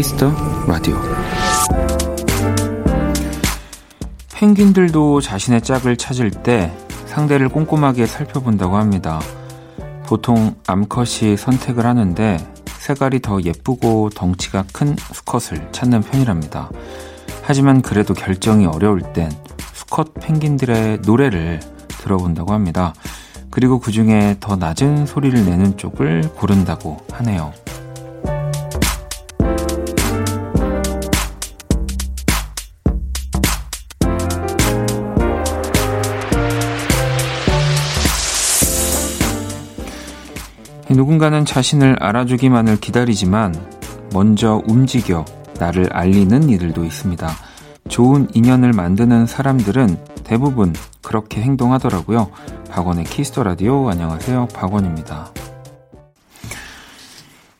Kiss the Radio 펭귄들도 자신의 짝을 찾을 때 상대를 꼼꼼하게 살펴본다고 합니다. 보통 암컷이 선택을 하는데 색깔이 더 예쁘고 덩치가 큰 수컷을 찾는 편이랍니다. 하지만 그래도 결정이 어려울 땐 수컷 펭귄들의 노래를 들어본다고 합니다. 그리고 그 중에 더 낮은 소리를 내는 쪽을 고른다고 하네요. 누군가는 자신을 알아주기만을 기다리지만 먼저 움직여 나를 알리는 이들도 있습니다. 좋은 인연을 만드는 사람들은 대부분 그렇게 행동하더라고요. 박원의 Kiss the Radio 안녕하세요. 박원입니다.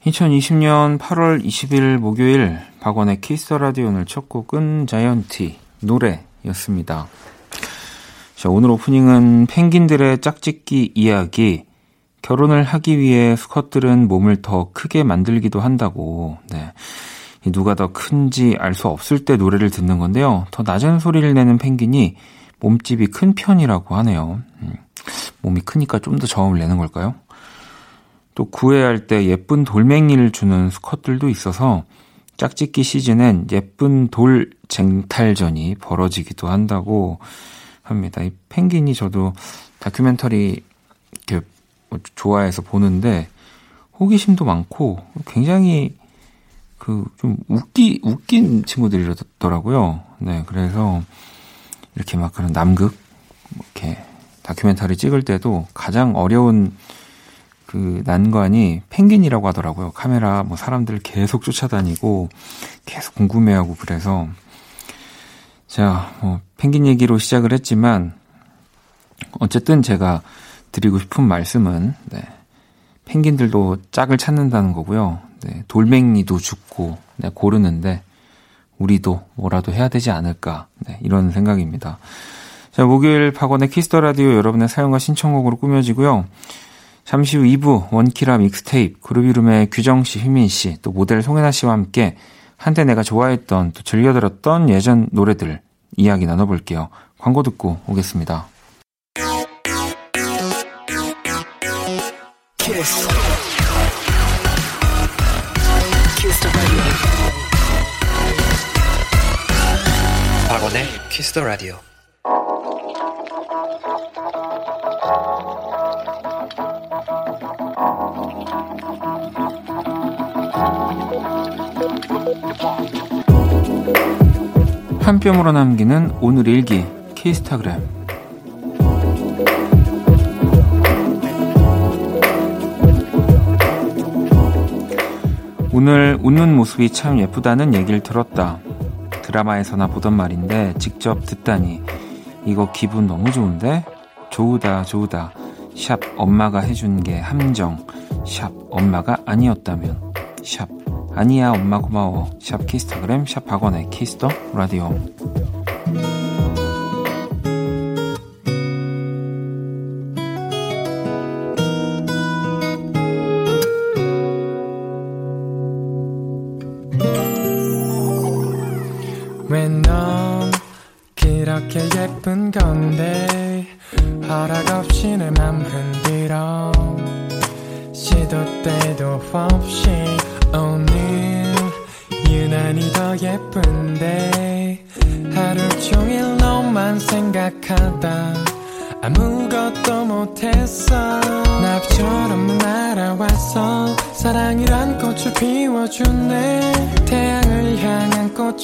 2020년 8월 20일 목요일 박원의 Kiss the Radio 오늘 첫 곡은 자이언티 노래였습니다. 자, 오늘 오프닝은 펭귄들의 짝짓기 이야기 결혼을 하기 위해 수컷들은 몸을 더 크게 만들기도 한다고. 네. 누가 더 큰지 알 수 없을 때 노래를 듣는 건데요. 더 낮은 소리를 내는 펭귄이 몸집이 큰 편이라고 하네요. 음, 몸이 크니까 좀 더 저음을 내는 걸까요? 또 구애할 때 예쁜 돌멩이를 주는 수컷들도 있어서 짝짓기 시즌엔 예쁜 돌 쟁탈전이 벌어지기도 한다고 합니다. 이 펭귄이 저도 다큐멘터리 이렇게 뭐 좋아해서 보는데 호기심도 많고 굉장히 그 좀 웃기 웃긴 친구들이더라고요. 네, 그래서 이렇게 막 그런 남극 뭐 이렇게 다큐멘터리 찍을 때도 가장 어려운 그 난관이 펭귄이라고 하더라고요. 카메라 뭐 사람들 계속 쫓아다니고 계속 궁금해하고 그래서 자, 뭐 펭귄 얘기로 시작을 했지만 어쨌든 제가 드리고 싶은 말씀은 네. 펭귄들도 짝을 찾는다는 거고요. 네, 돌멩이도 주고 네, 고르는데 우리도 뭐라도 해야 되지 않을까 네, 이런 생각입니다. 자 목요일 박원의 Kiss the Radio 여러분의 사연과 신청곡으로 꾸며지고요. 잠시 후 2부 원키라 믹스테이프 이름의 규정 씨, 휘민 씨, 또 모델 송해나 씨와 함께 한때 내가 좋아했던 또 즐겨 들었던 예전 노래들 이야기 나눠볼게요. 광고 듣고 오겠습니다. Kiss. Kiss 박원의 Kiss the Radio. 한 뼘으로 남기는 오늘 일기 키스타그램 오늘 웃는 모습이 참 예쁘다는 얘기를 들었다. 드라마에서나 보던 말인데 직접 듣다니 이거 기분 너무 좋은데? 좋으다 좋으다. 샵 엄마가 해준 게 함정. 샵 엄마가 아니었다면. 샵 아니야 엄마 고마워. 샵 키스타그램 샵 박원의 키스터 라디오.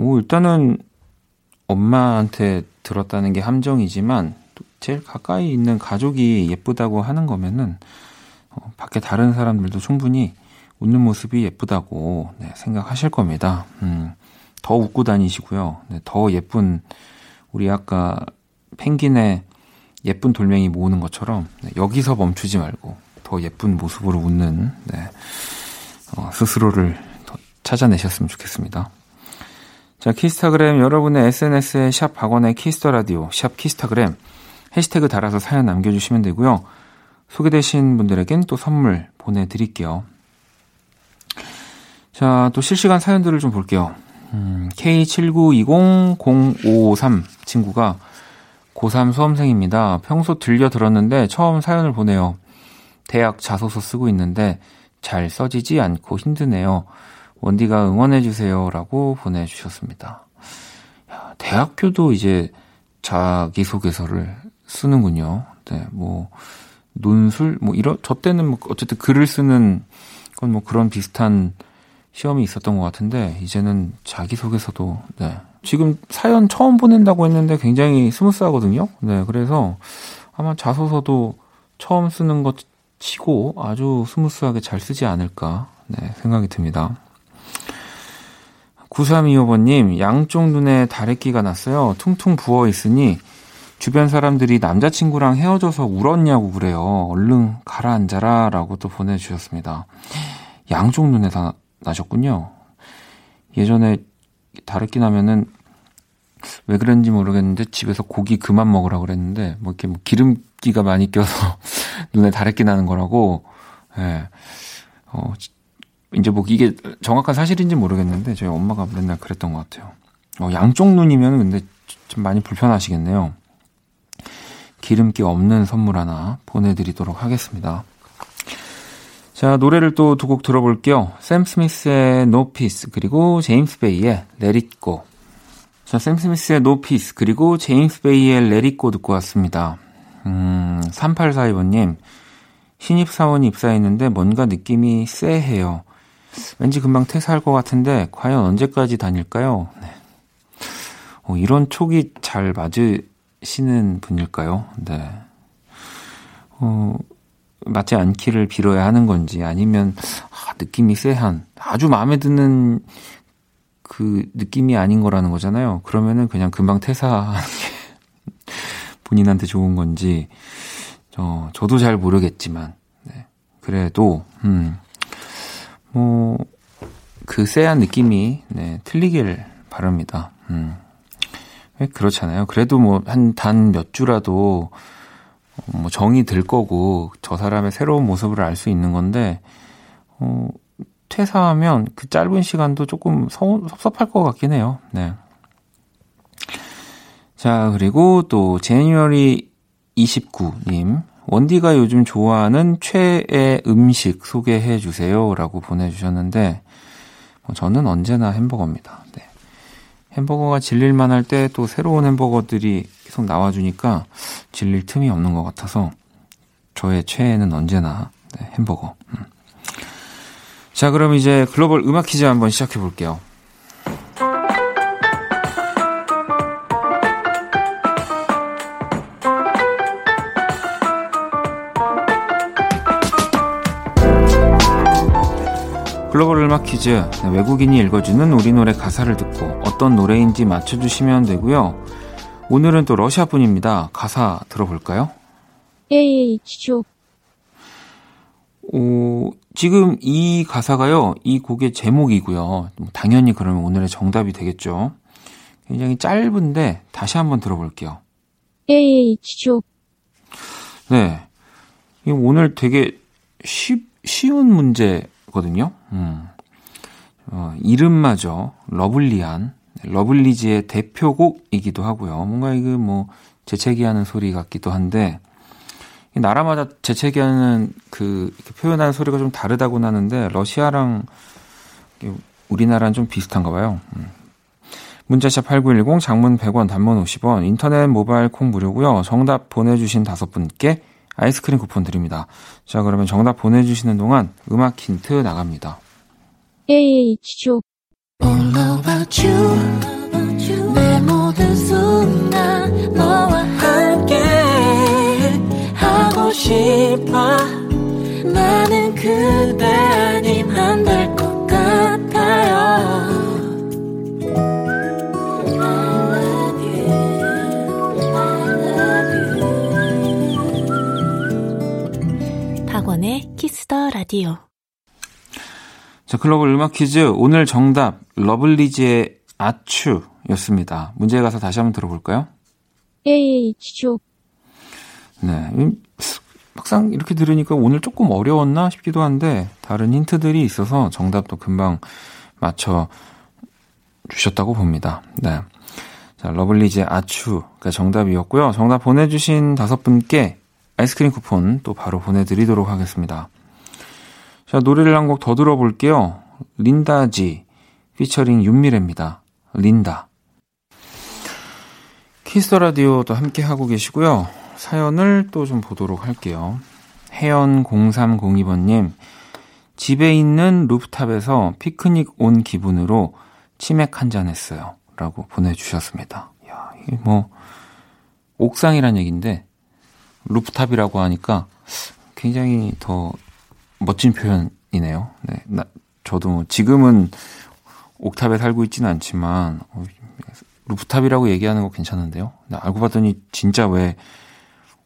뭐, 일단은 엄마한테 들었다는 게 함정이지만, 제일 가까이 있는 가족이 예쁘다고 하는 거면은 어, 밖에 다른 사람들도 충분히 웃는 모습이 예쁘다고 네, 생각하실 겁니다. 음, 더 웃고 다니시고요. 네, 더 예쁜 우리 아까 펭귄의 예쁜 돌멩이 모으는 것처럼 네, 여기서 멈추지 말고 더 예쁜 모습으로 웃는 네, 어, 스스로를 더 찾아내셨으면 좋겠습니다. 자, 키스타그램 여러분의 SNS에 샵 박원의 Kiss the Radio, 샵 키스타그램 해시태그 달아서 사연 남겨주시면 되고요. 소개되신 분들에겐 또 선물 보내드릴게요. 자, 또 실시간 사연들을 좀 볼게요. 음, K79200553 친구가 고3 수험생입니다. 평소 즐겨 들었는데 처음 사연을 보내요. 대학 자소서 쓰고 있는데 잘 써지지 않고 힘드네요. 원디가 응원해주세요. 라고 보내주셨습니다. 야, 대학교도 이제 자기소개서를 쓰는군요. 네, 뭐, 논술, 뭐, 이런, 저 때는 뭐, 어쨌든 글을 쓰는 건 뭐 그런 비슷한 시험이 있었던 것 같은데, 이제는 자기소개서도, 네. 지금 사연 처음 보낸다고 했는데 굉장히 스무스하거든요. 네, 그래서 아마 자소서도 처음 쓰는 것 치고 아주 smooth하게 잘 쓰지 않을까, 네, 생각이 듭니다. 9325번님, 양쪽 눈에 다래끼가 났어요. 퉁퉁 부어 있으니 주변 사람들이 남자친구랑 헤어져서 울었냐고 그래요. 얼른 가라앉아라 라고 또 보내주셨습니다. 양쪽 눈에 다 나셨군요. 예전에 다래끼 나면은 왜 그랬는지 모르겠는데 집에서 고기 그만 먹으라 그랬는데 뭐 이렇게 뭐 기름기가 많이 껴서 눈에 다래끼 나는 거라고 예. 어 이제 뭐 이게 정확한 사실인지 모르겠는데 저희 엄마가 맨날 그랬던 것 같아요. 어 양쪽 눈이면 근데 좀 많이 불편하시겠네요. 기름기 없는 선물 하나 보내드리도록 하겠습니다. 자, 노래를 또 두 곡 들어볼게요. 샘 스미스의 No Peace, 그리고 제임스 베이의 Let It Go. 자, 샘 스미스의 No Peace, 그리고 제임스 베이의 Let It Go 듣고 왔습니다. 음, 3842번님, 신입사원이 입사했는데 뭔가 느낌이 쎄해요. 왠지 금방 퇴사할 것 같은데, 과연 언제까지 다닐까요? 네. 어, 이런 촉이 잘 맞으시는 분일까요? 네. 어, 맞지 않기를 빌어야 하는 건지 아니면 아, 느낌이 쎄한 아주 마음에 드는 그 느낌이 아닌 거라는 거잖아요. 그러면은 그냥 금방 퇴사하는 게 본인한테 좋은 건지 저 저도 잘 모르겠지만 네. 그래도 음 뭐 그 쎄한 느낌이 네, 틀리길 바랍니다. 음. 그렇잖아요. 그래도 뭐 한 단 몇 주라도 뭐 정이 들 거고 저 사람의 새로운 모습을 알 수 있는 건데 어, 퇴사하면 그 짧은 시간도 조금 서, 섭섭할 것 같긴 해요. 네. 자 그리고 또 제니얼이 29님 원디가 요즘 좋아하는 최애 음식 소개해 주세요 라고 보내주셨는데 뭐 저는 언제나 햄버거입니다. 네. 햄버거가 질릴만 할 때 또 새로운 햄버거들이 계속 나와주니까 질릴 틈이 없는 것 같아서 저의 최애는 언제나 네, 햄버거. 음. 자, 그럼 이제 글로벌 음악 퀴즈 한번 시작해 볼게요. 글로벌 음악 퀴즈 네, 외국인이 읽어주는 우리 노래 가사를 듣고 어떤 노래인지 맞춰주시면 되고요. 오늘은 또 러시아 분입니다. 가사 들어볼까요? 에이쇼. 오, 지금 이 가사가요, 이 곡의 제목이고요. 뭐 당연히 그러면 오늘의 정답이 되겠죠. 굉장히 짧은데 다시 한번 들어볼게요. 에이쇼. 네. 오늘 되게 쉽, 쉬운 문제 거든요. 음. 어, 이름마저 lovely한 러블리즈의 대표곡이기도 하고요. 뭔가 이거 뭐 재채기하는 소리 같기도 한데 나라마다 재채기하는 그 표현하는 소리가 좀 다르다고 하는데 러시아랑 우리나라는 좀 비슷한가 봐요. 음. 문자샵 8910 장문 100원 단문 50원 인터넷 모바일 콩 무료고요. 정답 보내주신 다섯 분께 아이스크림 쿠폰 드립니다. 자 그러면 정답 보내주시는 동안 음악 힌트 나갑니다. AH All about you 내 모든 순간 너와 함께 싶어 나는 그대 아님 안될것 라디오. 자, 글로벌 음악 퀴즈. 오늘 정답, 러블리즈의 아츄 였습니다. 문제 가서 다시 한번 들어볼까요? AH죠. 네. 음, 막상 이렇게 들으니까 오늘 조금 어려웠나 싶기도 한데, 다른 힌트들이 있어서 정답도 금방 맞춰 주셨다고 봅니다. 네. 자, 러블리즈의 아츄가 정답이었고요. 정답 보내주신 다섯 분께 아이스크림 쿠폰 또 바로 보내드리도록 하겠습니다. 자, 노래를 한 곡 더 들어볼게요. 린다지, 피처링 윤미래입니다. 린다. Kiss Radio도 함께 하고 계시고요. 사연을 또 좀 보도록 할게요. 혜연0302번님, 집에 있는 rooftop에서 피크닉 온 기분으로 치맥 한 잔 했어요. 라고 보내주셨습니다. 야, 이게 뭐, 옥상이란 얘기인데, rooftop이라고 하니까 굉장히 더 멋진 표현이네요. 네, 나, 저도 뭐 지금은 옥탑에 살고 있지는 않지만, 어, rooftop이라고 얘기하는 거 괜찮은데요? 네, 알고 봤더니 진짜 왜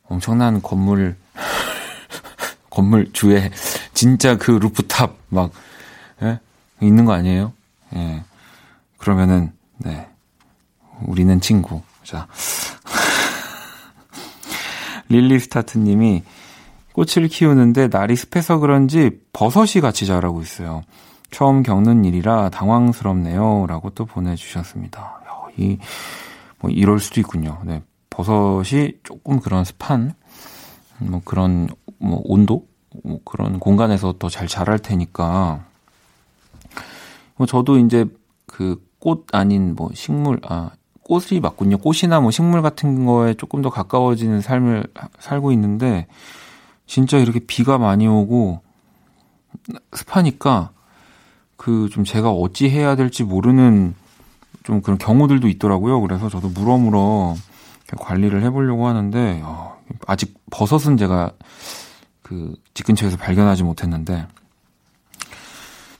엄청난 건물, 건물 주에 진짜 그 루프탑 막, 예? 있는 거 아니에요? 예. 그러면은, 네. 우리는 친구. 자. 릴리 스타트 님이 꽃을 키우는데 날이 습해서 그런지 버섯이 같이 자라고 있어요. 처음 겪는 일이라 당황스럽네요. 라고 또 보내주셨습니다. 야, 이, 뭐, 이럴 수도 있군요. 네. 버섯이 조금 그런 습한, 뭐 그런, 뭐, 온도? 뭐 그런 공간에서 더 잘 자랄 테니까. 뭐, 저도 이제 그 꽃 아닌 뭐 식물, 아, 꽃이 맞군요. 꽃이나 뭐 식물 같은 거에 조금 더 가까워지는 삶을 살고 있는데, 진짜 이렇게 비가 많이 오고, 습하니까, 그 좀 제가 어찌 해야 될지 모르는 좀 그런 경우들도 있더라고요. 그래서 저도 물어물어 관리를 해보려고 하는데, 어, 아직 버섯은 제가 그 집 근처에서 발견하지 못했는데.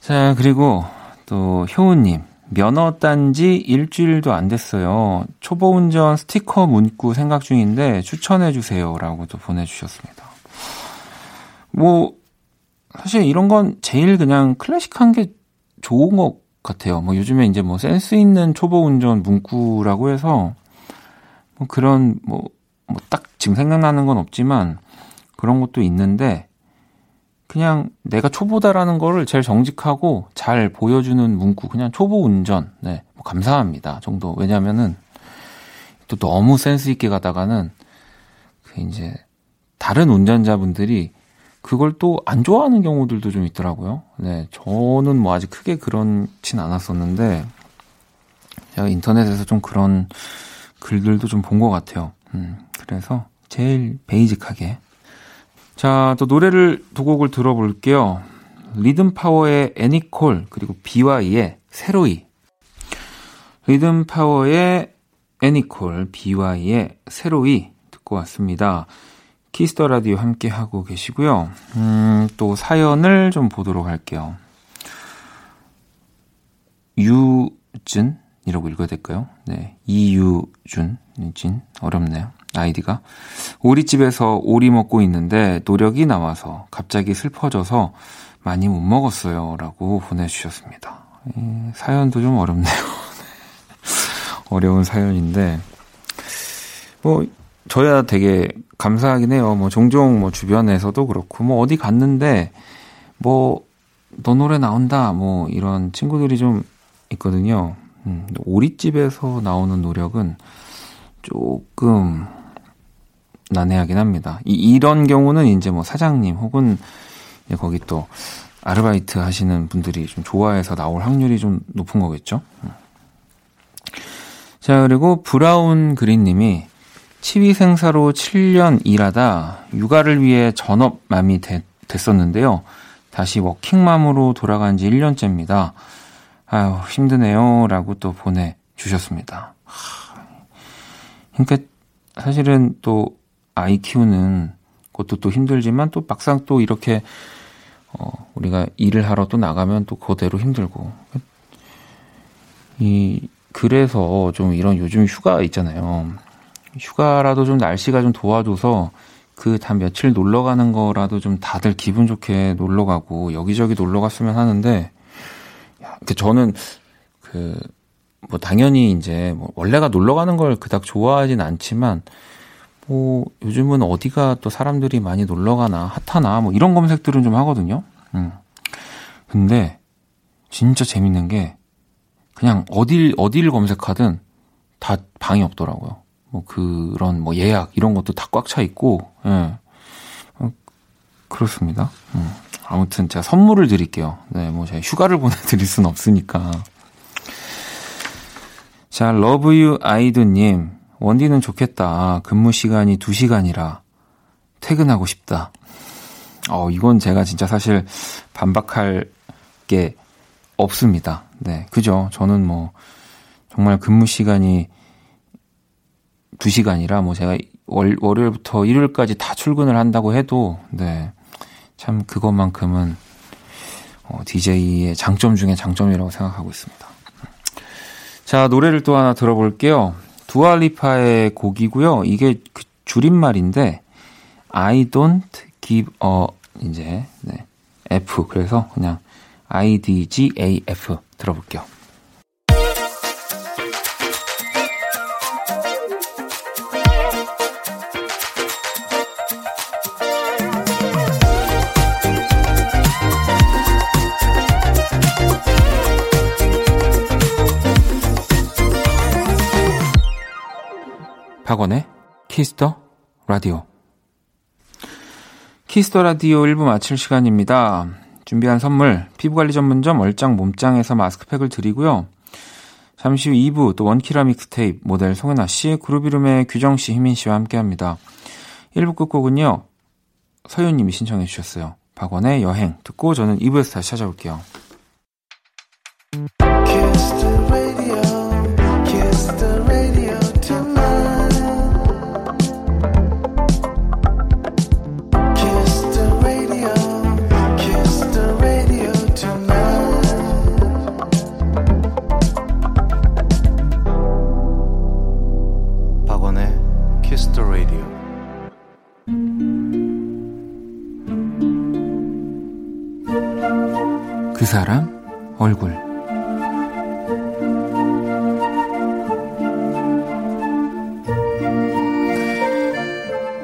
자, 그리고 또 효우님. 면허 딴지 일주일도 안 됐어요. 초보 운전 스티커 문구 생각 중인데 추천해 주세요라고 또 보내주셨습니다. 뭐 사실 이런 건 제일 그냥 클래식한 게 좋은 것 같아요. 뭐 요즘에 이제 뭐 센스 있는 초보 운전 문구라고 해서 뭐 그런 뭐뭐딱 지금 생각나는 건 없지만 그런 것도 있는데 그냥 내가 초보다라는 거를 제일 정직하고 잘 보여주는 문구 그냥 초보 운전 네 뭐 감사합니다 정도 왜냐면은 또 너무 센스 있게 가다가는 그 이제 다른 운전자분들이 그걸 또 안 좋아하는 경우들도 좀 있더라고요. 네, 저는 뭐 아직 크게 그렇진 않았었는데 제가 인터넷에서 좀 그런 글들도 좀 본 것 같아요. 음, 그래서 제일 basic하게 자, 또 노래를 두 곡을 들어볼게요. 리듬 파워의 애니콜, 그리고 BewhY의 새로이. 리듬 파워의 애니콜, BewhY의 새로이 듣고 왔습니다. Kiss the Radio 함께 하고 계시고요. 음, 또 사연을 좀 보도록 할게요. 유준이라고 읽어야 될까요? 네. 이유준, 진, 어렵네요. 아이디가. 오리집에서 오리 먹고 있는데 노력이 나와서 갑자기 슬퍼져서 많이 못 먹었어요. 라고 보내주셨습니다. 사연도 좀 어렵네요. 어려운 사연인데, 뭐, 저야 되게 감사하긴 해요. 뭐, 종종 뭐, 주변에서도 그렇고, 뭐, 어디 갔는데, 뭐, 너 노래 나온다, 뭐, 이런 친구들이 좀 있거든요. 음, 오리집에서 나오는 노력은 조금, 난해하긴 합니다. 이, 이런 경우는 이제 뭐 사장님 혹은 거기 또 아르바이트 하시는 분들이 좀 좋아해서 나올 확률이 좀 높은 거겠죠. 음. 자, 그리고 브라운 그린님이 치위 생사로 7년 일하다 육아를 위해 전업맘이 되, 됐었는데요. 다시 워킹맘으로 돌아간 지 1년째입니다. 아유, 힘드네요. 라고 또 보내주셨습니다. 그러니까 사실은 또 아이 키우는 것도 또 힘들지만 또 막상 또 이렇게 어, 우리가 일을 하러 또 나가면 또 그대로 힘들고. 이, 그래서 좀 이런 요즘 휴가 있잖아요. 휴가라도 좀 날씨가 좀 도와줘서 그 단 며칠 놀러 가는 거라도 좀 다들 기분 좋게 놀러 가고 여기저기 놀러 갔으면 하는데, 야, 그 저는 그, 뭐 당연히 이제 뭐 원래가 놀러 가는 걸 그닥 좋아하진 않지만, 뭐 요즘은 어디가 또 사람들이 많이 놀러 가나 핫하나 뭐 이런 검색들은 좀 하거든요. 음. 근데 진짜 재밌는 게 그냥 어딜 어딜 검색하든 다 방이 없더라고요. 뭐 그런 뭐 예약 이런 것도 다 꽉 차 있고 예. 어, 그렇습니다. 음. 아무튼 제가 선물을 드릴게요. 네, 뭐 제가 휴가를 보내드릴 순 없으니까. 자, 러브유 아이드님. 원디는 좋겠다. 근무 시간이 2시간이라 퇴근하고 싶다. 어, 이건 제가 진짜 사실 반박할 게 없습니다. 네, 그죠. 저는 뭐, 정말 근무 시간이 2시간이라 뭐 제가 월, 월요일부터 일요일까지 다 출근을 한다고 해도, 네, 참 그것만큼은 어, DJ의 장점 중에 장점이라고 생각하고 있습니다. 자, 노래를 또 하나 들어볼게요. 두알리파의 곡이고요. 이게 그 줄임말인데 I don't give a 이제 네. F 그래서 그냥 I D G A F 들어볼게요. 박원의 Kiss the Radio. Kiss the Radio 1부 마칠 시간입니다. 준비한 선물, 피부관리 전문점 얼짱 몸짱에서 마스크팩을 드리고요. 잠시 후 2부 또 원키라 믹스테이프 모델 송해나 씨, 그루비룸의 규정 씨, 휘민 씨와 함께 합니다. 1부 끝곡은요. 서윤님이 신청해 주셨어요. 박원의 여행 듣고 저는 2부에서 다시 찾아올게요. 그 사람 얼굴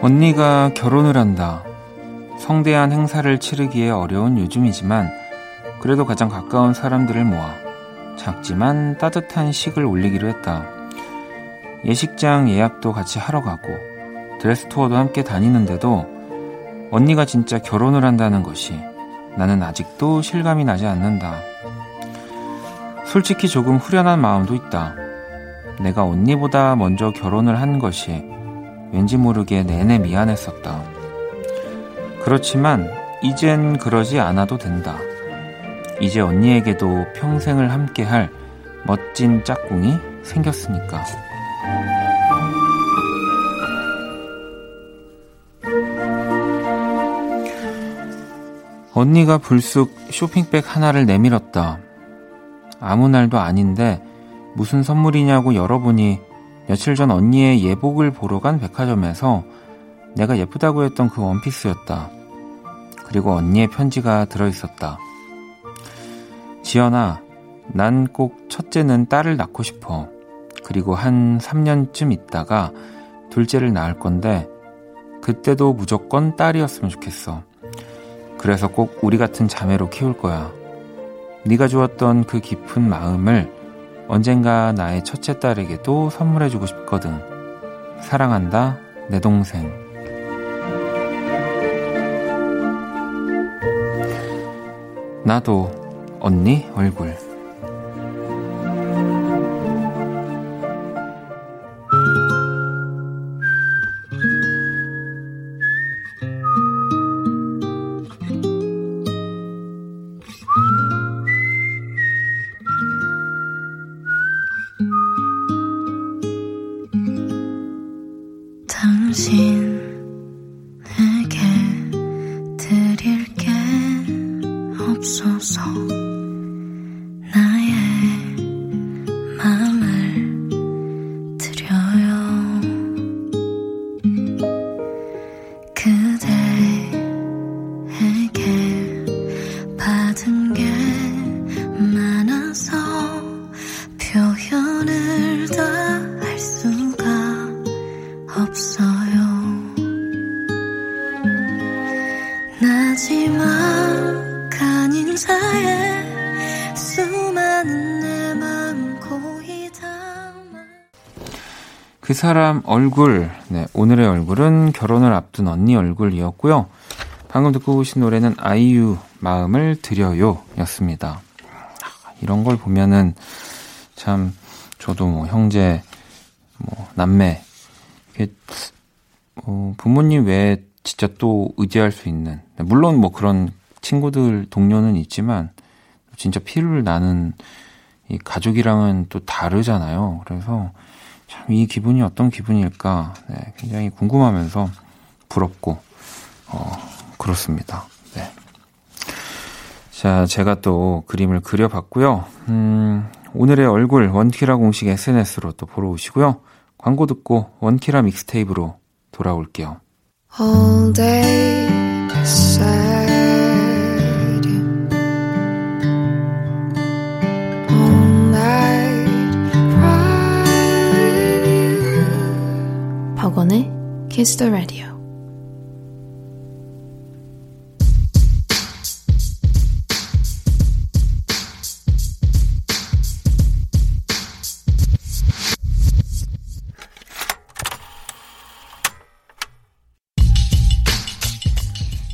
언니가 결혼을 한다. 성대한 행사를 치르기에 어려운 요즘이지만 그래도 가장 가까운 사람들을 모아 작지만 따뜻한 식을 올리기로 했다. 예식장 예약도 같이 하러 가고 드레스 투어도 함께 다니는데도 언니가 진짜 결혼을 한다는 것이 나는 아직도 실감이 나지 않는다. 솔직히 조금 후련한 마음도 있다. 내가 언니보다 먼저 결혼을 한 것이 왠지 모르게 내내 미안했었다. 그렇지만 이젠 그러지 않아도 된다. 이제 언니에게도 평생을 함께 할 멋진 짝꿍이 생겼으니까. 언니가 불쑥 쇼핑백 하나를 내밀었다. 아무 날도 아닌데 무슨 선물이냐고 열어보니 며칠 전 언니의 예복을 보러 간 백화점에서 내가 예쁘다고 했던 그 원피스였다. 그리고 언니의 편지가 들어있었다. 지연아, 난 꼭 첫째는 딸을 낳고 싶어. 그리고 한 3년쯤 있다가 둘째를 낳을 건데, 그때도 무조건 딸이었으면 좋겠어. 그래서 꼭 우리 같은 자매로 키울 거야. 네가 주었던 그 깊은 마음을 언젠가 나의 첫째 딸에게도 선물해주고 싶거든. 사랑한다, 내 동생. 나도 언니 얼굴. 그 사람 얼굴, 네, 오늘의 얼굴은 결혼을 앞둔 언니 얼굴이었고요. 방금 듣고 오신 노래는 아이유 마음을 드려요 였습니다. 이런 걸 보면은 참 저도 뭐 형제, 뭐 남매, 어, 부모님 외에 진짜 또 의지할 수 있는 물론 뭐 그런 친구들 동료는 있지만 진짜 피를 나는 이 가족이랑은 또 다르잖아요. 그래서 참 이 기분이 어떤 기분일까 네, 굉장히 궁금하면서 부럽고 어, 그렇습니다. 네. 자, 제가 또 그림을 그려봤고요. 음, 오늘의 얼굴 원키라 공식 SNS로 또 보러 오시고요. 광고 듣고 원키라 믹스테이프로 돌아올게요. 박원의 Kiss the Radio.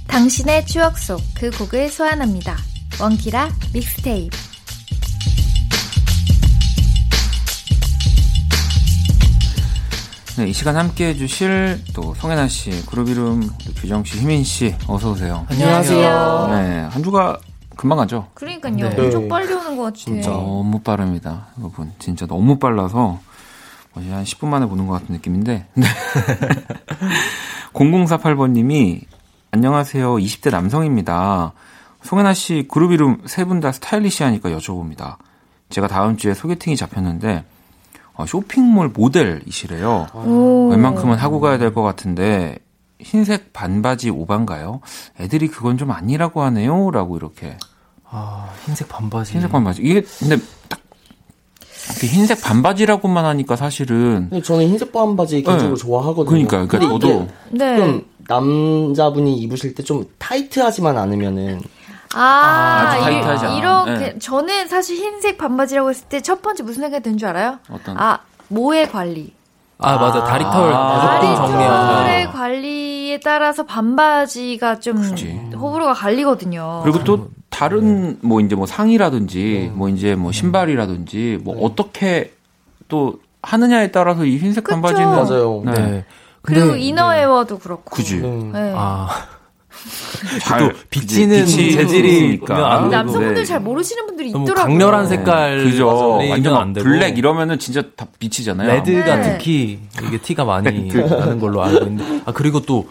당신의 추억 속 그 곡을 소환합니다. 원키라 믹스테이프. 네, 이 시간 함께 해주실 또 송혜나 씨, 그룹 이름 규정 씨, 희민 씨, 어서 오세요. 안녕하세요. 네, 한 주가 금방 가죠. 그러니까요. 네. 엄청 빨리 오는 것 같아요. 진짜 너무 빠릅니다, 여러분. 진짜 너무 빨라서 거의 한 10분 만에 보는 것 같은 느낌인데. 0048번님이 안녕하세요. 20대 남성입니다. 송혜나 씨 그룹 이름 세 분 다 스타일리시하니까 여쭤봅니다. 제가 다음 주에 소개팅이 잡혔는데 어, 쇼핑몰 모델이시래요. 오. 웬만큼은 하고 가야 될 것 같은데 흰색 반바지 오반가요? 애들이 그건 좀 아니라고 하네요. 라고 이렇게. 아, 흰색 반바지. 흰색 반바지. 이게 근데 딱 흰색 반바지라고만 하니까 사실은 저는 흰색 반바지 개인적으로 네. 좋아하거든요. 그러니까 그러니까 저도 네. 남자분이 입으실 때 좀 타이트하지만 않으면은 아, 아 이, 이렇게 네. 저는 사실 흰색 반바지라고 했을 때 첫 번째 무슨 생각이 든 줄 알아요? 어떤? 아 모의 관리. 아, 맞아. 다리털 아, 무조건 정리하자. 다리털의 관리에 따라서 반바지가 좀 그치. 호불호가 갈리거든요. 그리고 또 다른 뭐 이제 뭐 상의라든지 네. 뭐 이제 뭐 신발이라든지 뭐 네. 어떻게 또 하느냐에 따라서 이 흰색 그쵸? 반바지는 맞아요. 네. 네. 그리고 이너웨어도 그렇고. 그지. 네. 아. 또 비치는 재질이니까 남성분들 네. 잘 모르시는 분들이 있더라고요. 강렬한 색깔 그죠. 완전 블랙 이러면은 진짜 다 비치잖아요. 레드가 네. 특히 이게 티가 많이 나는 걸로 알고 있는데 아 그리고 또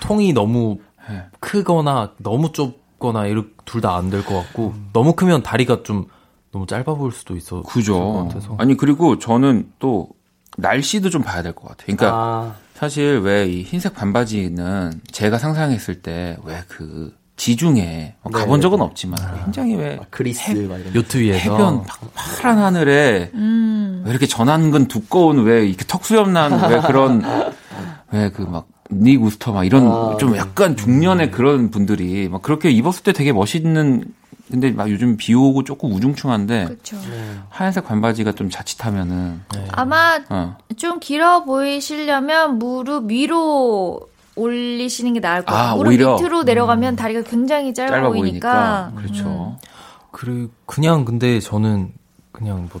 통이 너무 네. 크거나 너무 좁거나 이렇게 둘 다 안 될 것 같고 음. 너무 크면 다리가 좀 너무 짧아 보일 수도 있어. 그죠. 아니 그리고 저는 또 날씨도 좀 봐야 될 것 같아요. 그러니까 아. 사실 왜 이 흰색 반바지는 제가 상상했을 때왜그 지중해 뭐 네. 가본 적은 없지만 아. 굉장히 왜 그리스 해, 요트 위에서 해변 파란 하늘에 음. 왜 이렇게 전완근 두꺼운 왜 이렇게 턱수염 난왜 그런 왜 그 막 닉 우스터 막 이런 아, 좀 약간 중년의 그런 분들이 막 그렇게 입었을 때 되게 멋있는 근데 막 요즘 비 오고 조금 우중충한데 그쵸. 네. 하얀색 반바지가 좀 자칫하면은 네. 아마 어. 좀 길어 보이시려면 무릎 위로 올리시는 게 나을 것 같아요. 아, 무릎 오히려? 밑으로 내려가면 음. 다리가 굉장히 짧아, 짧아 보이니까. 보이니까. 그렇죠. 음. 그리고 그냥 근데 저는 그냥 뭐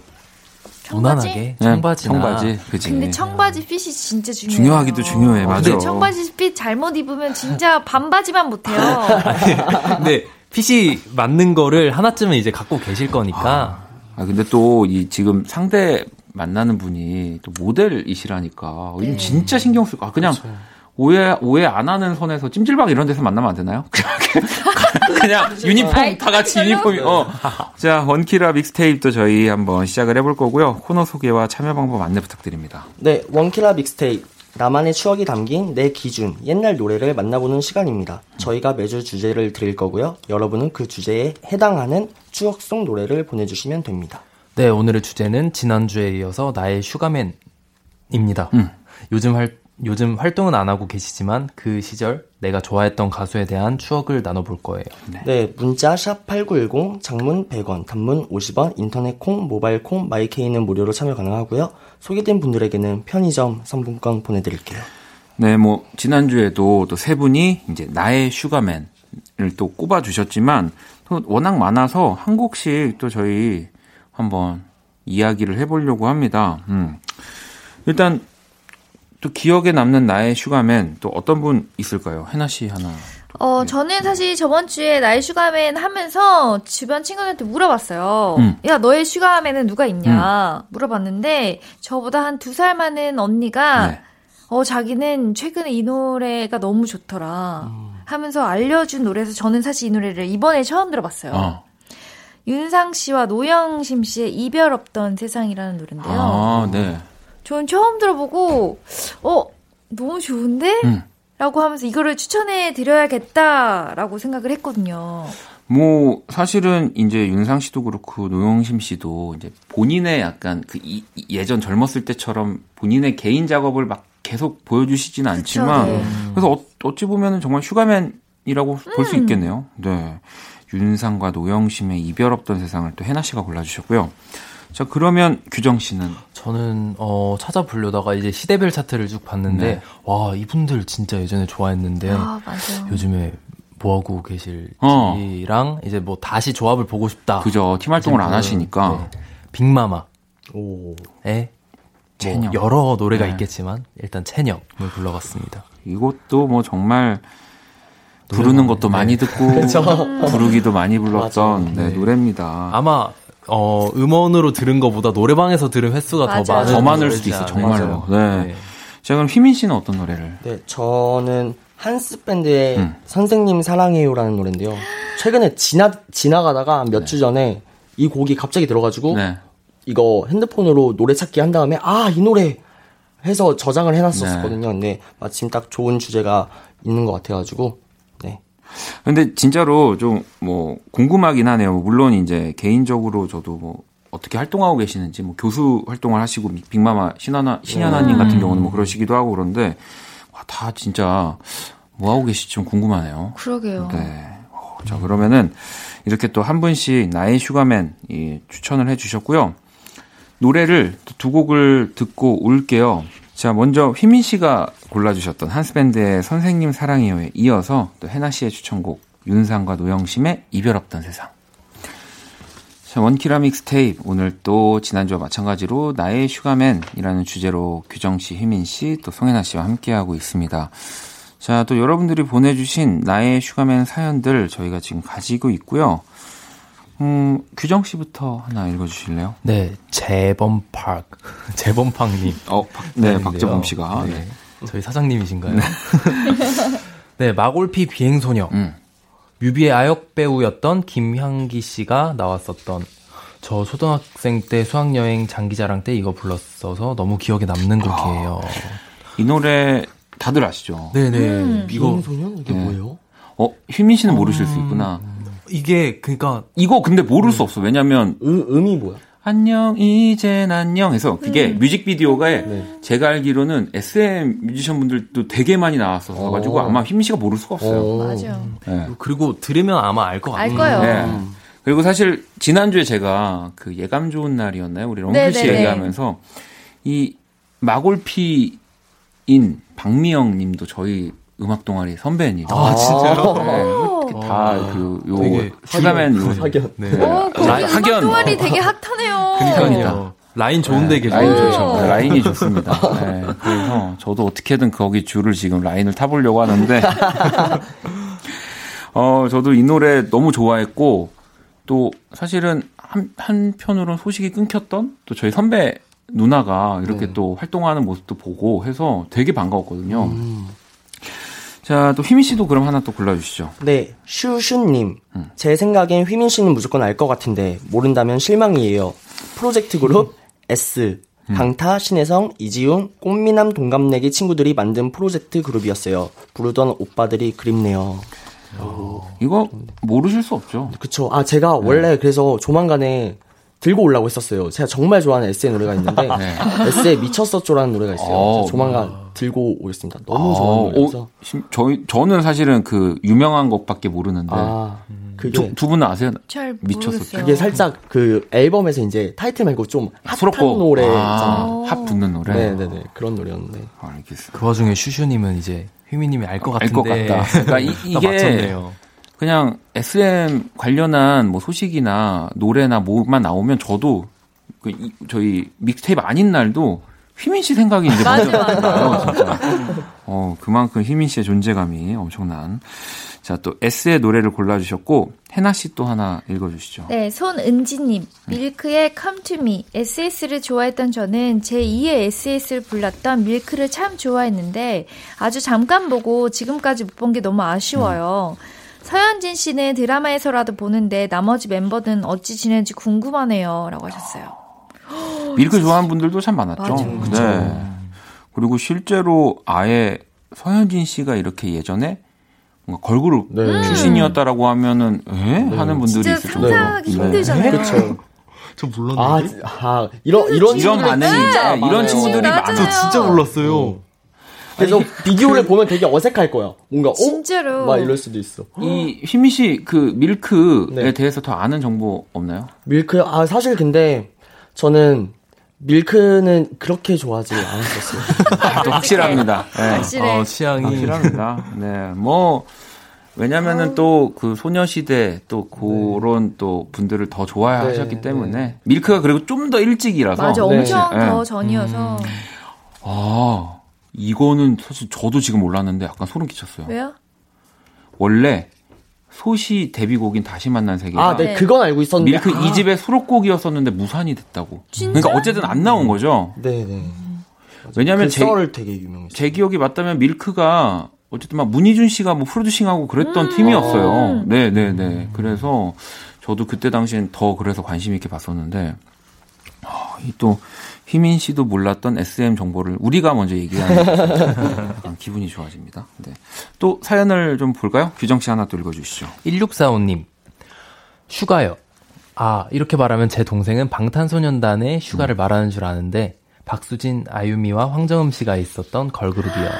무난하게 청바지나 네, 청바지, 그치. 근데 청바지 핏이 진짜 중요해요. 중요하기도 중요해, 맞아. 청바지 핏 잘못 입으면 진짜 반바지만 못해요. 근데 핏이 맞는 거를 하나쯤은 이제 갖고 계실 거니까. 아, 아 근데 또 이 지금 상대 만나는 분이 또 모델이시라니까 네. 진짜 신경 쓸 거. 아, 그냥 그렇죠. 오해 오해 안 하는 선에서 찜질방 이런 데서 만나면 안 되나요? 그냥 유니폼 다 같이 유니폼이 어. 자, 원키라 믹스테이프도 저희 한번 시작을 해볼 거고요. 코너 소개와 참여 방법 안내 부탁드립니다. 네, 원키라 믹스테이프 나만의 추억이 담긴 내 기준 옛날 노래를 만나보는 시간입니다. 저희가 매주 주제를 드릴 거고요. 여러분은 그 주제에 해당하는 추억 속 노래를 보내주시면 됩니다. 네, 오늘의 주제는 지난주에 이어서 나의 슈가맨입니다. 음. 요즘 활, 요즘 활동은 안 하고 계시지만 그 시절 내가 좋아했던 가수에 대한 추억을 나눠볼 거예요. 네, 네 문자 샵 8910 장문 100원, 단문 50원, 인터넷 콩, 모바일 콩, 마이케이는 무료로 참여 가능하고요. 소개된 분들에게는 편의점 상품권 보내드릴게요. 네, 뭐 지난주에도 또 세 분이 이제 나의 슈가맨을 또 꼽아 주셨지만 또 워낙 많아서 한 곡씩 또 저희 한번 이야기를 해보려고 합니다. 음. 일단 또 기억에 남는 나의 슈가맨 또 어떤 분 있을까요? 해나 씨 하나. 어, 저는 사실 저번 주에 나의 슈가맨 하면서 주변 친구들한테 물어봤어요. 음. 야, 너의 슈가맨은 누가 있냐? 음. 물어봤는데, 저보다 한 두 살 많은 언니가, 네. 어, 자기는 최근에 이 노래가 너무 좋더라. 음. 하면서 알려준 노래에서 저는 사실 이 노래를 이번에 처음 들어봤어요. 어. 윤상 씨와 노영심 씨의 이별 없던 세상이라는 노래인데요. 아, 네. 전 처음 들어보고 어 너무 좋은데? 음. 라고 하면서 이거를 추천해 드려야겠다라고 생각을 했거든요. 뭐 사실은 이제 윤상 씨도 그렇고 노영심 씨도 이제 본인의 약간 그 이, 예전 젊었을 때처럼 본인의 개인 작업을 막 계속 보여주시지는 않지만 그쵸, 네. 그래서 어, 어찌 보면은 정말 슈가맨이라고 음. 볼수 있겠네요. 네. 윤상과 노영심의 이별 없던 세상을 또 해나 씨가 골라주셨고요. 자, 그러면 규정 씨는? 저는, 어, 찾아보려다가 이제 시대별 차트를 쭉 봤는데, 네. 와, 이분들 진짜 예전에 좋아했는데, 아, 요즘에 뭐하고 계실지랑, 어. 이제 뭐 다시 조합을 보고 싶다. 그죠. 팀 활동을 안 하시니까. 네. 빅마마. 오. 에? 뭐 여러 노래가 네. 있겠지만, 일단 채녁을 불러봤습니다. 이것도 뭐 정말, 부르는 것도 많이 네. 듣고 부르기도 많이 불렀던 네, 노래입니다. 아마 어, 음원으로 들은 것보다 노래방에서 들은 횟수가 맞아. 더 많은 더 많을 수도 있어 정말로. 네. 네. 자 그럼 휘민 씨는 어떤 노래를? 네, 저는 한스 밴드의 음. 선생님 사랑해요라는 노래인데요. 최근에 지나 지나가다가 몇주 네. 전에 이 곡이 갑자기 들어가지고 네. 이거 핸드폰으로 노래 찾기 한 다음에 아 이 노래 해서 저장을 해놨었거든요. 네. 근데 마침 딱 좋은 주제가 있는 것 같아가지고 근데 진짜로 좀 뭐 궁금하긴 하네요. 물론 이제 개인적으로 저도 뭐 어떻게 활동하고 계시는지 뭐 교수 활동을 하시고 빅마마 신하나 신하나님 음. 같은 경우는 뭐 그러시기도 하고 그런데 와, 다 진짜 뭐 하고 계실지 좀 궁금하네요. 그러게요. 네. 어, 자 그러면은 이렇게 또 한 분씩 나의 슈가맨 이 추천을 해주셨고요. 노래를 두 곡을 듣고 올게요. 자, 먼저 휘민 씨가 골라주셨던 한스밴드의 선생님 사랑이요에 이어서 또 해나 씨의 추천곡 윤상과 노영심의 이별 없던 세상. 자, 원키라 믹스테이프 오늘 또 지난주와 마찬가지로 나의 슈가맨이라는 주제로 규정 씨, 휘민 씨, 또 송해나 씨와 함께하고 있습니다. 자, 또 여러분들이 보내주신 나의 슈가맨 사연들 저희가 지금 가지고 있고요. 음, 규정 씨부터 하나 읽어주실래요? 네, 재범팍. 재범팍님. 어, 박, 네, 박재범 씨가. 네. 네. 저희 사장님이신가요? 네, 네 마골피 비행소녀. 음. 뮤비의 아역 배우였던 김향기 씨가 나왔었던 저 초등학생 때 수학여행 장기자랑 때 이거 불렀어서 너무 기억에 남는 곡이에요. 아, 이 노래 다들 아시죠? 네네. 음. 비행소녀? 이게 네. 뭐예요? 어, 휘민 씨는 모르실 수 있구나. 이게 그러니까 이거 근데 모를 수 없어. 왜냐면 음, 음이 뭐야? 안녕 이젠 안녕 해서 그게 음. 뮤직비디오가 네. 제가 알기로는 SM 뮤지션 분들도 되게 많이 나왔어서 가지고 어. 아마 휘민 씨가 모를 수가 없어요. 오. 어. 맞아. 네. 그리고 들으면 아마 알 것 같아요. 알 거예요. 네. 그리고 사실 지난주에 제가 그 예감 좋은 날이었나요? 우리 롱필 씨 얘기하면서 이 마골피인 박미영 님도 저희 음악 동아리 선배님. 아, 진짜요? 네, 다그 요 슈가맨 학연. 네. 어, 학연. 동아리 되게 핫하네요. 그러니까 라인 좋은데 네, 계세요. 라인 좋죠. 네, 라인이 좋습니다. 네, 그래서 저도 어떻게든 거기 줄을 지금 라인을 타보려고 하는데 어 저도 이 노래 너무 좋아했고 또 사실은 한 한편으로는 소식이 끊겼던 또 저희 선배 누나가 이렇게 네. 또 활동하는 모습도 보고 해서 되게 반가웠거든요. 음. 자, 또 휘민 씨도 그럼 하나 또 골라주시죠. 네, 슈슈님. 음. 제 생각엔 휘민 씨는 무조건 알 것 같은데 모른다면 실망이에요. 프로젝트 그룹 S 음. 강타, 신혜성, 이지웅, 꽃미남 동갑내기 친구들이 만든 프로젝트 그룹이었어요. 부르던 오빠들이 그립네요. 오. 이거 모르실 수 없죠. 그쵸. 아, 제가 네. 원래 그래서 조만간에 들고 올라고 했었어요. 제가 정말 좋아하는 S의 노래가 있는데 네. S의 미쳤었죠라는 노래가 있어요. 어, 조만간 들고 오겠습니다. 너무 아, 좋아하는 노래라서. 어, 저희 저는 사실은 그 유명한 것밖에 모르는데 아, 그게 두, 두 분은 아세요? 잘 미쳤었죠. 그게 살짝 그 앨범에서 이제 타이틀 말고 좀 핫한 노래 아, 핫 붙는 노래. 네네네 그런 노래였는데. 아, 알겠습니다. 그 와중에 슈슈님은 이제 휘미님이 알 것 같은데. 알것 같다. 그러니까 이, 이게 그냥 SM 관련한 뭐 소식이나 노래나 뭐만 나오면 저도 그 이, 저희 믹스테이프 아닌 날도 휘민 씨 생각이 이제 먼저 나요, 진짜. 어, 그만큼 휘민 씨의 존재감이 엄청난. 자, 또 S의 노래를 골라주셨고, 해나 씨 또 하나 읽어주시죠. 네, 손은지님. 밀크의 Come to Me. SS를 좋아했던 저는 제2의 SS를 불렀던 밀크를 참 좋아했는데, 아주 잠깐 보고 지금까지 못 본 게 너무 아쉬워요. 음. 서현진 씨는 드라마에서라도 보는데 나머지 멤버들은 어찌 지내는지 궁금하네요. 라고 하셨어요. 밀크 좋아하는 분들도 참 많았죠. 맞아요. 네. 그리고 실제로 아예 서현진 씨가 이렇게 예전에 뭔가 걸그룹 네. 출신이었다라고 하면은 에? 네. 하는 분들이 있을 정도로 상상하기 네. 힘들잖아요. 그렇죠. 저 몰랐는데. 아, 아 이런 이런 이런 반응이 네. 이런 친구들이 많아. 저 진짜 몰랐어요. 그래서 비디오를 보면 되게 어색할 거야. 뭔가 어? 진짜로 막 이럴 수도 있어. 이 휘미 씨 그 밀크에 네. 대해서 더 아는 정보 없나요? 밀크 아 사실 근데 저는 밀크는 그렇게 좋아하지 않았었어요. 아, 또 확실합니다. 네. 확실해. 어, 취향이 확실합니다. 네, 뭐 왜냐면은 또 그 소녀시대 또 그런 네. 또 분들을 더 좋아하셨기 네, 때문에 네. 밀크가 그리고 좀 더 일찍이라서 맞아, 엄청 네. 더 전이어서. 음. 아 이거는 사실 저도 지금 몰랐는데 약간 소름 끼쳤어요. 왜요? 원래 소시 데뷔곡인 다시 만난 세계가 아, 네, 그건 알고 있었는데 밀크 아. 2집의 수록곡이었었는데 무산이 됐다고. 진짜? 그러니까 어쨌든 안 나온 거죠. 네, 네. 왜냐면 그 제. 제 기억이 맞다면 밀크가 어쨌든 막 문희준 씨가 뭐 프로듀싱하고 그랬던 음. 팀이었어요. 네, 네, 네. 음. 그래서 저도 그때 당시엔 더 그래서 관심 있게 봤었는데 아, 이 또 휘민 씨도 몰랐던 SM 정보를 우리가 먼저 얘기하는 약간 기분이 좋아집니다. 네. 또 사연을 좀 볼까요? 규정 씨 하나 또 읽어주시죠. 1645님. 슈가요. 아, 이렇게 말하면 제 동생은 방탄소년단의 슈가를 음. 말하는 줄 아는데 박수진, 아유미와 황정음 씨가 있었던 걸그룹이요.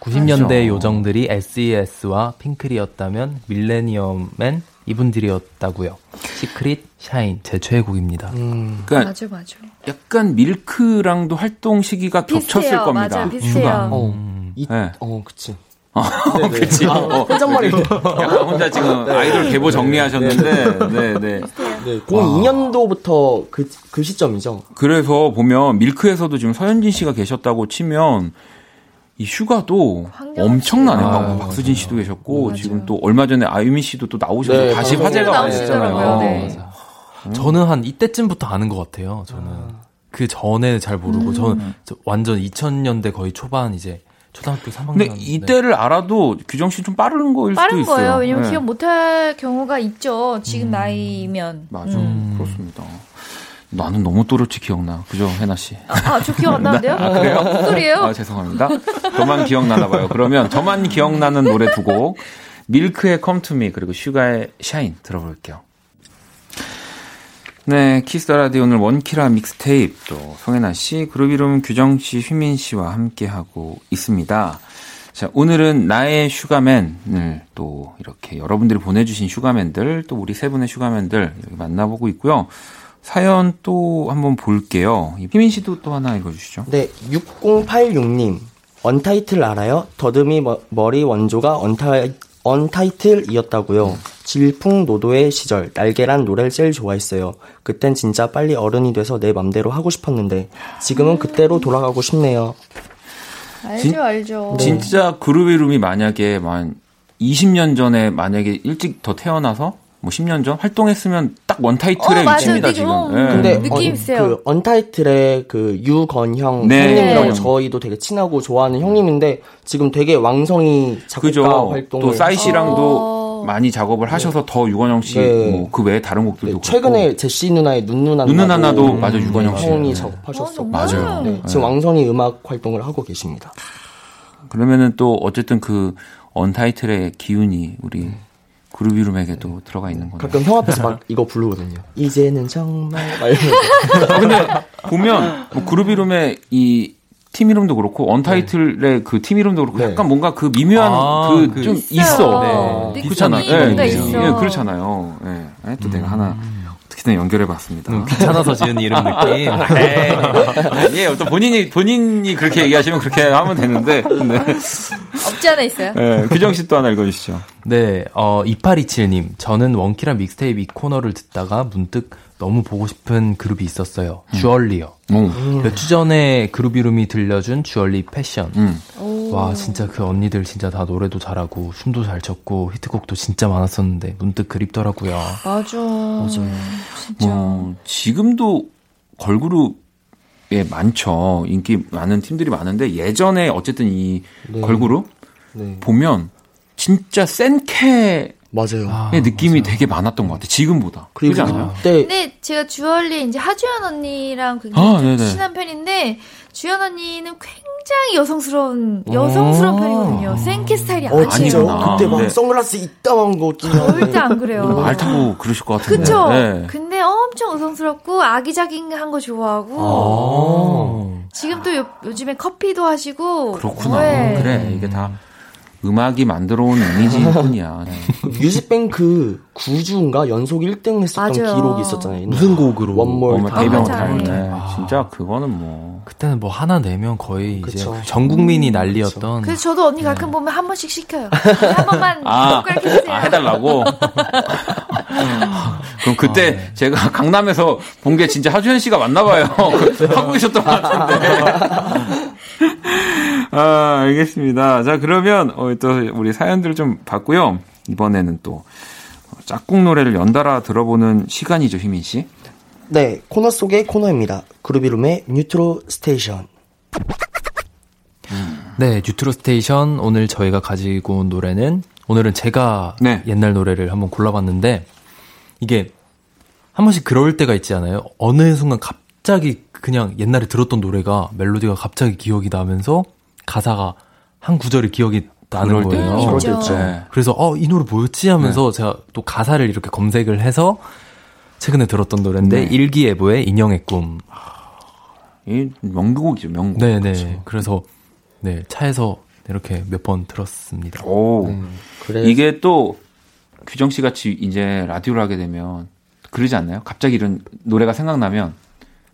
90년대 그렇죠. 요정들이 SES와 핑클이었다면 밀레니엄엔 이분들이었다고요. 시크릿, 샤인 제 최애곡입니다. 음. 그러니까 맞아 맞아. 약간 밀크랑도 활동 시기가 비슷해요. 겹쳤을 겁니다. 맞아, 비슷해요. 어, 음. 이, 네. 어, 그치. 어, 그치. 아, 어, 혼잣말이. 약간 혼자 지금 네. 아이돌 계보 정리하셨는데, 네, 네. 네. 02년도부터 그, 그 시점이죠. 그래서 보면 밀크에서도 지금 서현진 씨가 계셨다고 치면 이 휴가도 엄청나네요. 아, 박수진 씨도 계셨고 맞아요. 지금 또 얼마 전에 아유미 씨도 또 나오셔서 네, 다시 화제가 많이 됐잖아요. 네. 음. 저는 한 이때쯤부터 아는 것 같아요. 저는 아. 그 전에 잘 모르고 음. 저는 완전 2000년대 거의 초반 이제 초등학교 3학년. 근데 이때를 알아도 규정 씨 좀 빠른 거일 빠른 수도 있어요. 있어요. 왜냐면 네. 기억 못할 경우가 있죠. 지금 음. 나이면. 맞아, 음. 그렇습니다. 나는 너무 또렷이 기억나. 그죠, 해나 씨? 아, 저 기억 안 나는데요? 아, 그래요? 무슨 소리예요? 아, 죄송합니다. 저만 기억나나 봐요. 그러면 저만 기억나는 노래 두 곡. 밀크의 Me 그리고 슈가의 Shine 들어볼게요. 네, Kiss the Radio 오늘 원키라 믹스테이프 또 송해나 씨, 그루비룸 규정 씨, 휘민 씨와 함께 하고 있습니다. 자, 오늘은 나의 슈가맨을 또 이렇게 여러분들이 보내주신 슈가맨들, 또 우리 세 분의 슈가맨들 만나보고 있고요. 사연 또 한번 볼게요. 희민 씨도 또 하나 읽어주시죠. 네, 6086님. 언타이틀 알아요? 더듬이 머리 원조가 언타이, 언타이틀이었다고요. 질풍노도의 시절 날개란 노래를 제일 좋아했어요. 그땐 진짜 빨리 어른이 돼서 내 맘대로 하고 싶었는데 지금은 그때로 돌아가고 싶네요. 알죠, 진, 알죠. 진짜 그룹 이름이 만약에 만 20년 전에 만약에 일찍 더 태어나서 뭐 10년 전 활동했으면 딱딱 원타이틀의 어, 위치입니다 지금. 네. 근데 느낌 있어요. 그 언타이틀의 그 유건형 네. 형님이라고 네. 저희도 되게 친하고 좋아하는 형님인데 지금 되게 왕성이 작곡가 활동을 또 싸이 씨랑도 어... 많이 작업을 하셔서 더 유건영 씨그 네. 뭐 외에 다른 곡들도 네, 최근에 제시 누나의 눈 누나 눈 누나도 맞아 유건영 씨 형이 작업하셨었고 맞아요. 네, 지금 왕성이 음악 활동을 하고 계십니다. 그러면은 또 어쨌든 그 언타이틀의 기운이 우리 그룹 이름에게도 네. 들어가 있는 거예요. 가끔 형 앞에서 막 이거 부르거든요. 이제는 정말 아, 근데 보면 뭐 그룹 이름의 이 팀 이름도 그렇고 언타이틀의 네. 그팀 이름도 그렇고 네. 약간 뭔가 그 미묘한 아, 그좀 그 있어. 네. 그렇잖아요. 네. 네. 네. 그렇잖아요. 네. 또 음. 내가 하나 어떻게든 연결해봤습니다. 음, 귀찮아서 지은 이름 느낌. 예, 또 본인이 본인이 그렇게 얘기하시면 그렇게 하면 되는데. 네. 없지 않아 있어요. 네, 규정 씨또 하나 읽어주시죠. 네, 어 2827님, 저는 원키랑 믹스테이프 이 코너를 듣다가 문득 너무 보고 싶은 그룹이 있었어요. 음. 주얼리요. 음. 몇주 전에 그룹 이름이 들려준 주얼리 패션. 음. 와 진짜 그 언니들 진짜 다 노래도 잘하고 춤도 잘 췄고 히트곡도 진짜 많았었는데 문득 그립더라고요. 맞아. 맞아. 진짜. 뭐 지금도 걸그룹에 많죠. 인기 많은 팀들이 많은데 예전에 어쨌든 이 네. 걸그룹 네. 보면 진짜 센캐 맞아요. 아, 느낌이 맞아요. 되게 많았던 것 같아요. 지금보다. 그리고 않아요? 네. 근데 제가 주얼리 이제 하주연 언니랑 굉장히 아, 친한 편인데 주연 언니는 굉장히 여성스러운 여성스러운 어. 편이거든요. 생캐 스타일이 어, 아니에요. 그때 막 네. 선글라스 이따만 거 끼면 절대 안 그래요. 말 타고 그러실 것 같은데. 그쵸? 네. 근데 엄청 여성스럽고 아기자기한 거 좋아하고 아. 지금 또 요, 즘에 커피도 하시고 그렇구나. 네. 그래 이게 다 음악이 만들어 온 이미지일 뿐이야. 네. 뮤직뱅크 9주인가 연속 1등 했었던 맞아요. 기록이 있었잖아요. 무슨 곡으로? One More Time. 네. 진짜 그거는 뭐 그때는 뭐 하나 내면 거의 그쵸. 이제 전 국민이 난리였던. 그래서 저도 언니 가끔 네. 보면 한 번씩 시켜요. 한 번만 아, 아 해달라고. 그럼 그때 아, 네. 제가 강남에서 본 게 진짜 하주연 씨가 맞나 봐요. 하고 계셨던 것 같은데. 아, 알겠습니다. 자, 그러면 어, 또 우리 사연들 좀 봤고요. 이번에는 또 짝꿍 노래를 연달아 들어보는 시간이죠, 휘민 씨. 네, 코너 속의 코너입니다. 그루비룸의 뉴트로 station. 네, 뉴트로 station 오늘 저희가 가지고 온 노래는 오늘은 제가 네. 옛날 노래를 한번 골라봤는데 이게 한 번씩 그럴 때가 있지 않아요? 어느 순간 갑 자기 그냥 옛날에 들었던 노래가 멜로디가 갑자기 기억이 나면서 가사가 한 구절이 기억이 나는 거예요. 네. 그래서 어 이 노래 뭐였지 하면서 네. 제가 또 가사를 이렇게 검색을 해서 최근에 들었던 노래인데 네. 일기예보의 인형의 꿈. 이 명곡이죠, 명곡. 네네. 그렇죠. 그래서 네 차에서 이렇게 몇 번 들었습니다. 오, 음, 이게 또 규정 씨 같이 이제 라디오를 하게 되면 그러지 않나요? 갑자기 이런 노래가 생각나면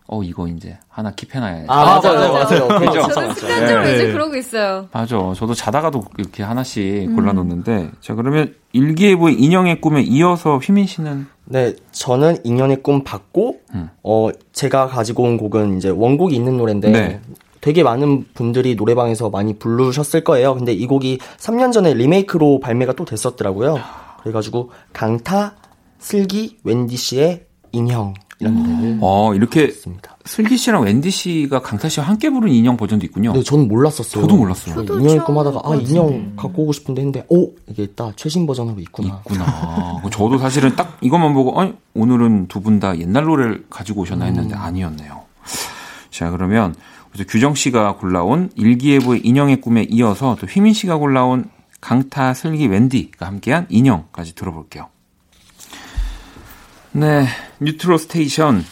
어 이거 이제 하나 킵해놔야 아, 맞아요, 맞아요. 그죠? 저는 습관적으로 네. 이제 그러고 있어요. 맞아. 저도 자다가도 이렇게 하나씩 음. 골라놓는데 자 그러면 일기예보의 인형의 꿈에 이어서 휘민 씨는 네, 저는 인형의 꿈 받고 음. 어 제가 가지고 온 곡은 이제 원곡이 있는 노래인데 네. 되게 많은 분들이 노래방에서 많이 부르셨을 거예요. 근데 이 곡이 3년 전에 리메이크로 발매가 또 됐었더라고요. 그래가지고 강타, 슬기, 웬디 씨의 인형 이런 노래를 어, 이렇게 했습니다. 슬기 씨랑 웬디 씨가 강타 씨와 함께 부른 인형 버전도 있군요. 네, 저는 몰랐었어요. 저도 몰랐어요. 저도 인형 꿈하다가 아 인형 갖고 오고 싶은데 했는데 오 이게 있다 최신 버전으로 있구나. 있구나. 저도 사실은 딱 이것만 보고 아니 오늘은 두 분 다 옛날 노래를 가지고 오셨나 했는데 음. 아니었네요. 자 그러면 규정 씨가 골라온 일기예보의 인형의 꿈에 이어서 또 휘민 씨가 골라온 강타 슬기 웬디가 함께한 인형까지 들어볼게요. 네, 뉴트로 station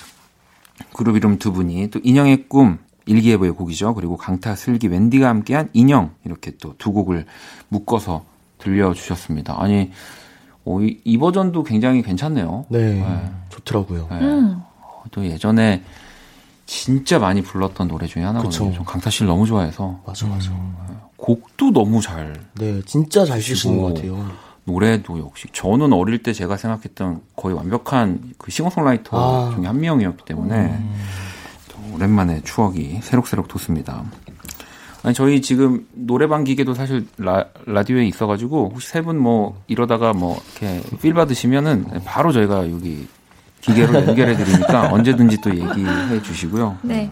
그루비룸 두 분이 또 인형의 꿈 일기예보의 곡이죠. 그리고 강타 슬기 웬디가 함께한 인형 이렇게 또 두 곡을 묶어서 들려주셨습니다. 아니 오, 이, 이, 버전도 굉장히 괜찮네요. 네, 네. 좋더라고요. 네. 음. 또 예전에 진짜 많이 불렀던 노래 중에 하나거든요. 좀 강타 씨를 너무 좋아해서. 맞아, 맞아. 음, 곡도 너무 잘. 네, 진짜 잘 쓰시는 것 같아요. 노래도 역시 저는 어릴 때 제가 생각했던 거의 완벽한 그 싱어송라이터 아. 중에 한 명이었기 때문에 음. 오랜만에 추억이 새록새록 돋습니다. 아니 저희 지금 노래방 기계도 사실 라, 라디오에 있어가지고 혹시 세 분 뭐 이러다가 뭐 이렇게 필 받으시면은 바로 저희가 여기 기계로 연결해 드리니까 언제든지 또 얘기해 주시고요. 네.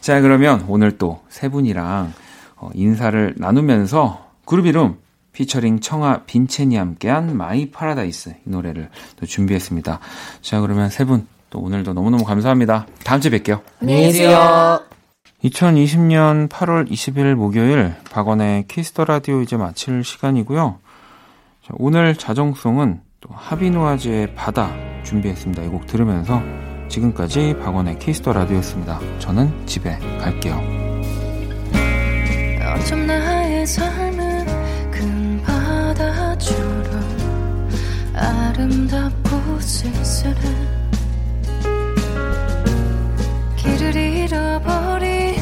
자, 그러면 오늘 또 세 분이랑 어, 인사를 나누면서 그루비룸 피처링 청하 빈첸이 함께한 My Paradise 이 노래를 또 준비했습니다. 자, 그러면 세 분 또 오늘도 너무너무 감사합니다. 다음 주에 뵐게요. 안녕히 계세요. 2020년 8월 20일 목요일 박원의 Kiss the Radio 이제 마칠 시간이고요. 자, 오늘 자정송은 또 하비누아주의 바다 준비했습니다. 이 곡 들으면서 지금까지 박원의 Kiss the Radio였습니다. 저는 집에 갈게요. 아름답고 쓸쓸해 길을 잃어버린